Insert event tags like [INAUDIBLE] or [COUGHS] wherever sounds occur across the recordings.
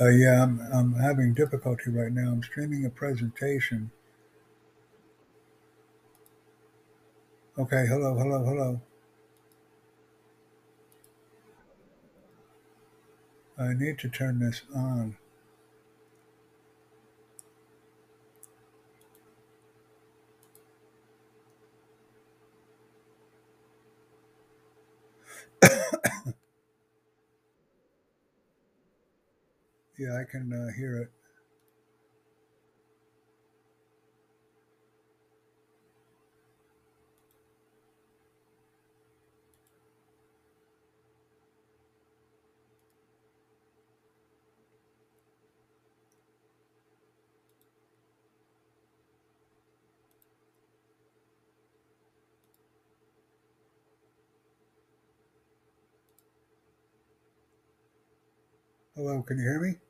Uh, yeah, I'm, I'm having difficulty right now. I'm streaming a presentation. Okay, hello, hello, hello. I need to turn this on. [COUGHS] Yeah, I can uh, hear it. Hello, can you hear me?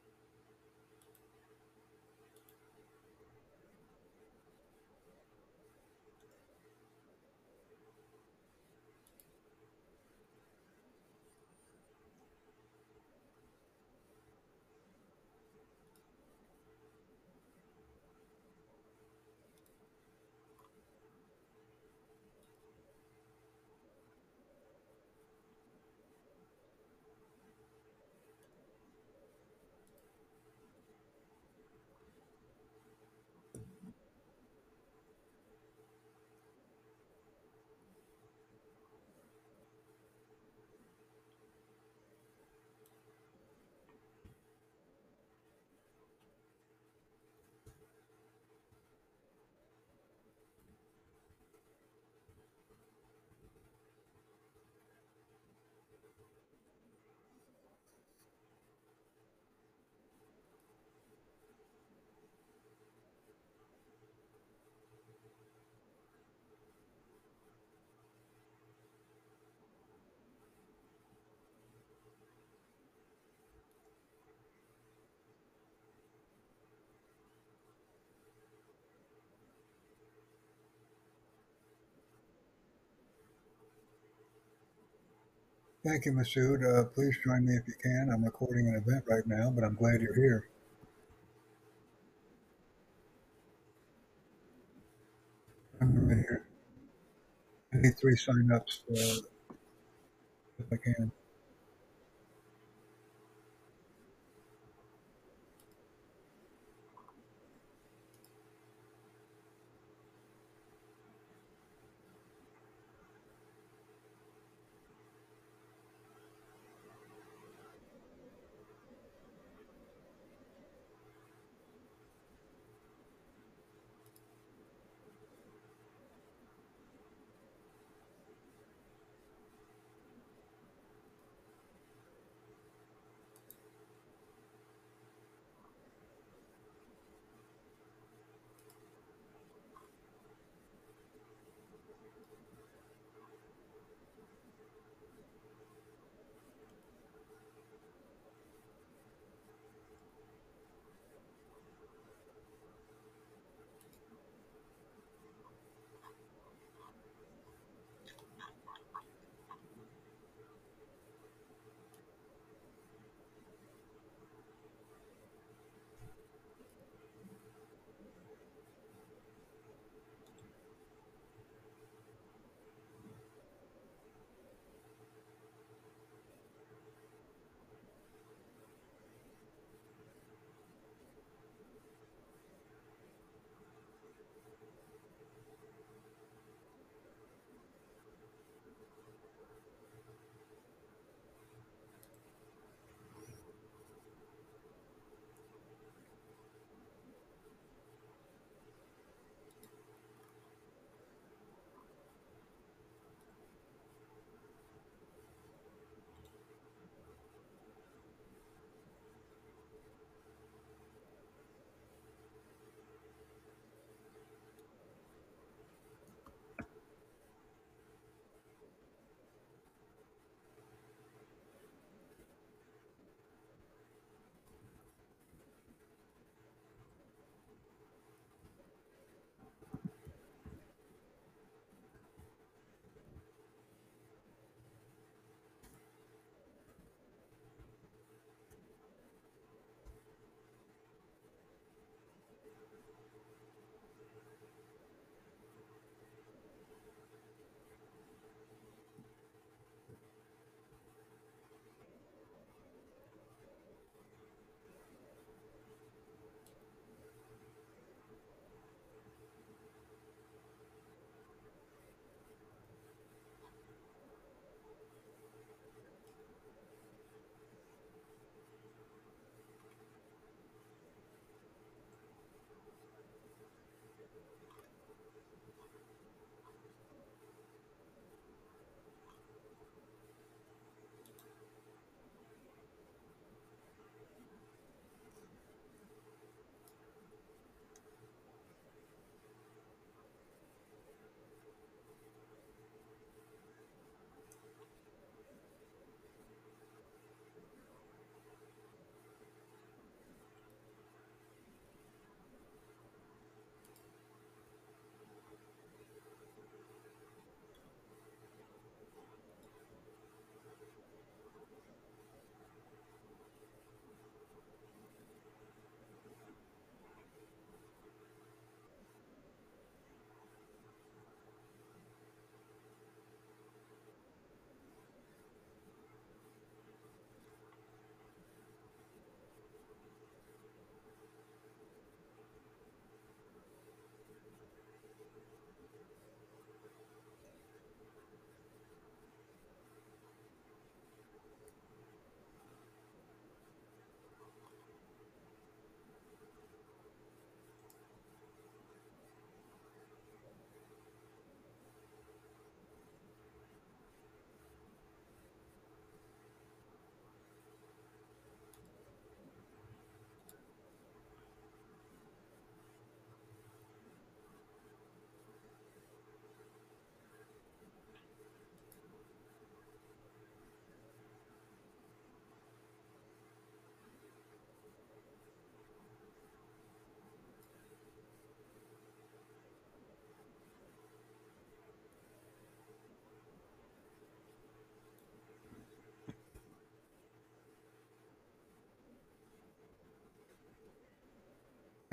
Thank you, Masood. Uh, please join me if you can. I'm recording an event right now, but I'm glad you're here. I'm right here. I need three sign-ups uh, if I can.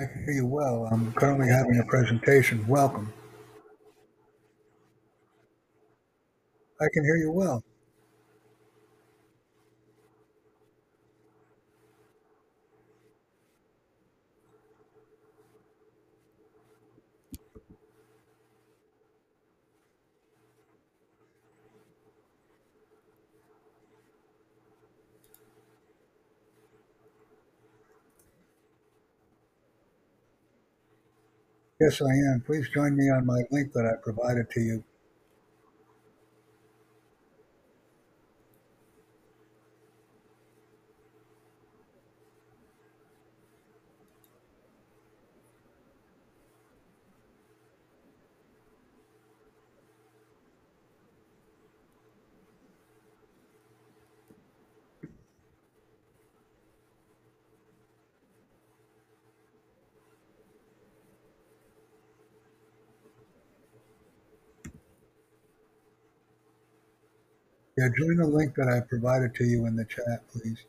I can hear you well. I'm currently having a presentation. Welcome. I can hear you well. Yes, I am. Please join me on my link that I provided to you. Yeah, join the link that I provided to you in the chat, please.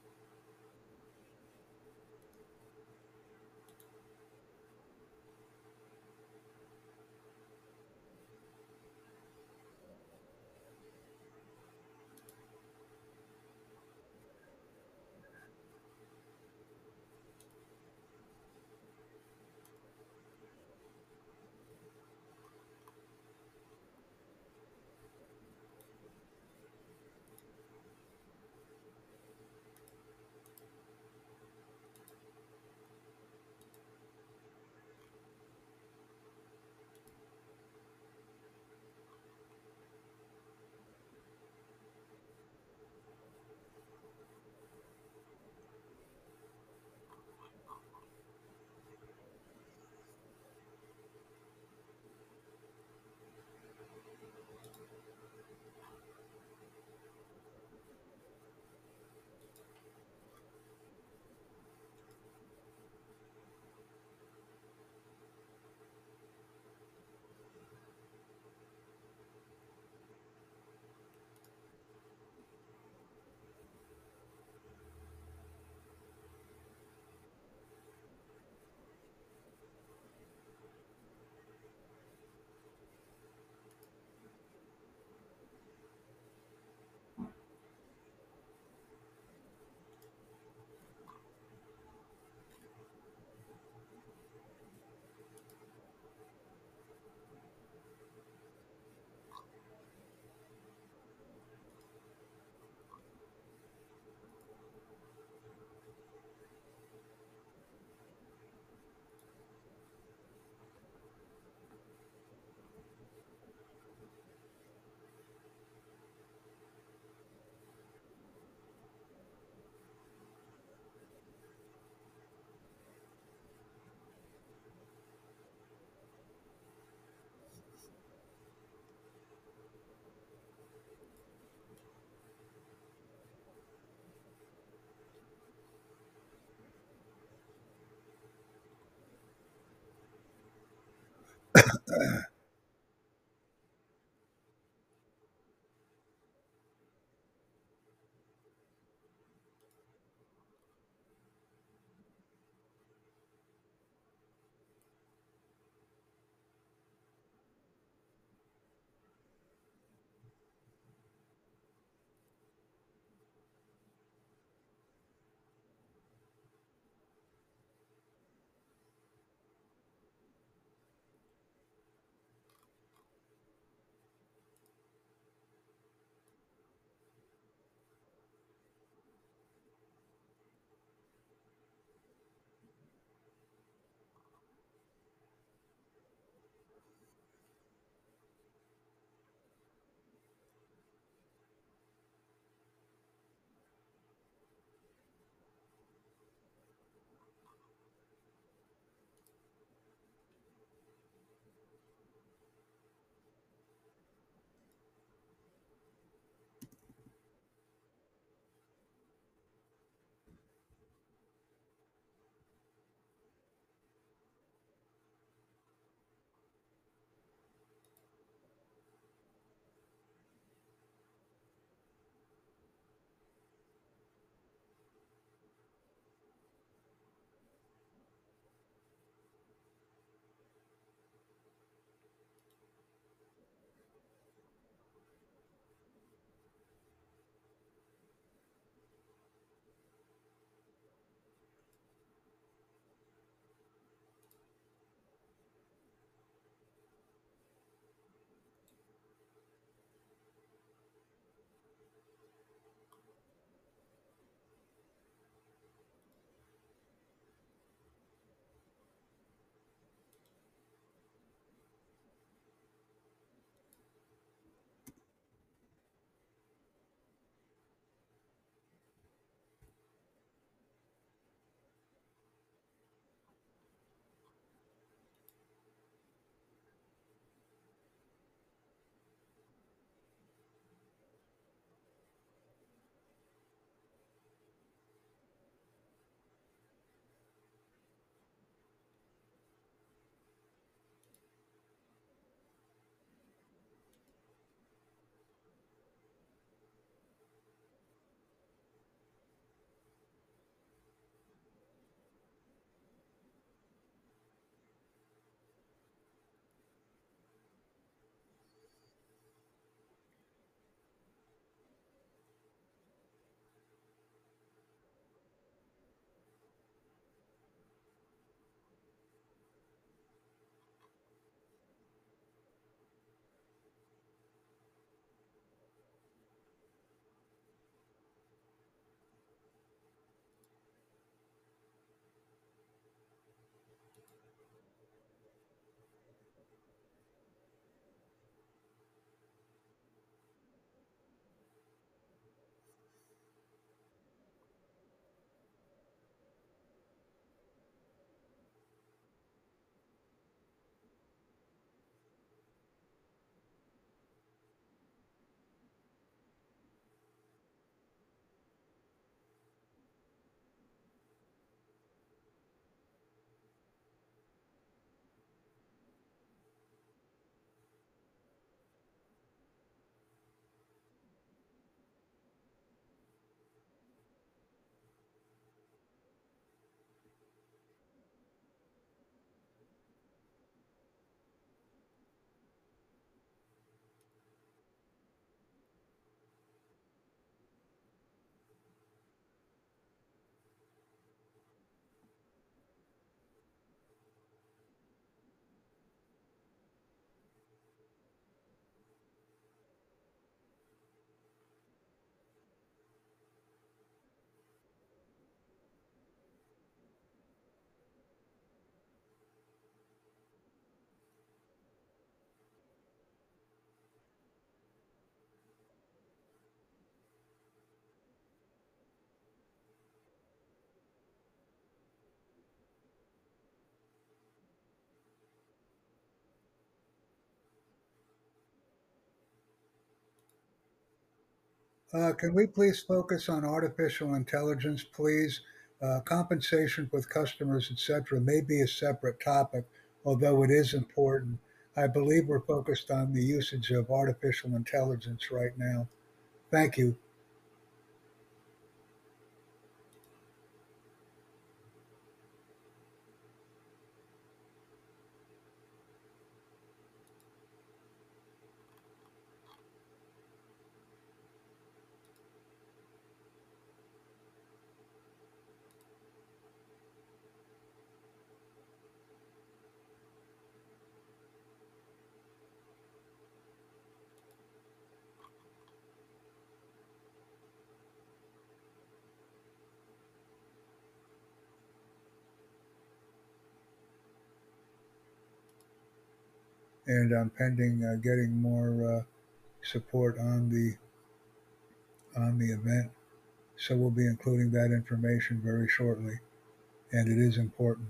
Uh, can we please focus on artificial intelligence, please? Uh, compensation with customers, etc., may be a separate topic, although it is important. I believe we're focused on the usage of artificial intelligence right now. Thank you. And I'm pending uh, getting more uh, support on the on the event. So we'll be including that information very shortly, and it is important.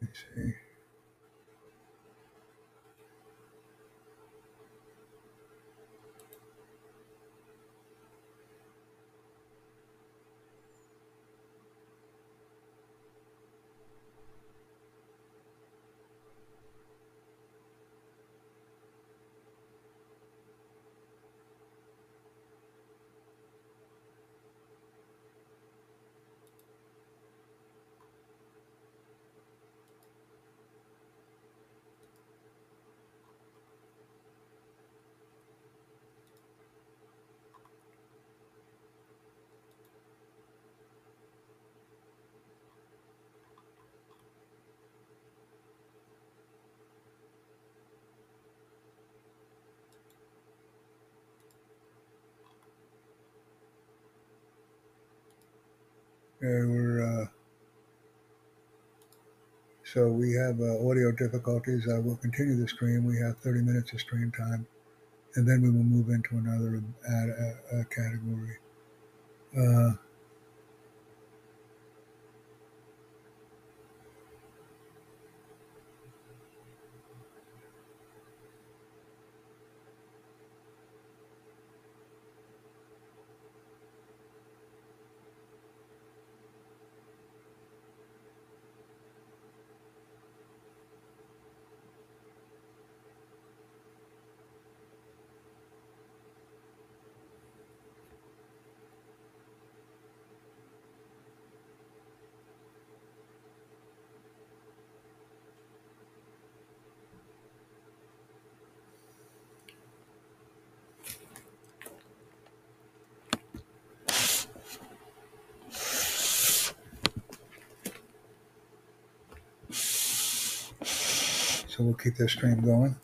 Let's see. Uh, we're uh, so we have uh, audio difficulties. I will continue the stream. We have 30 minutes of stream time, and then we will move into another ad, uh, uh, category. So we'll keep this stream going.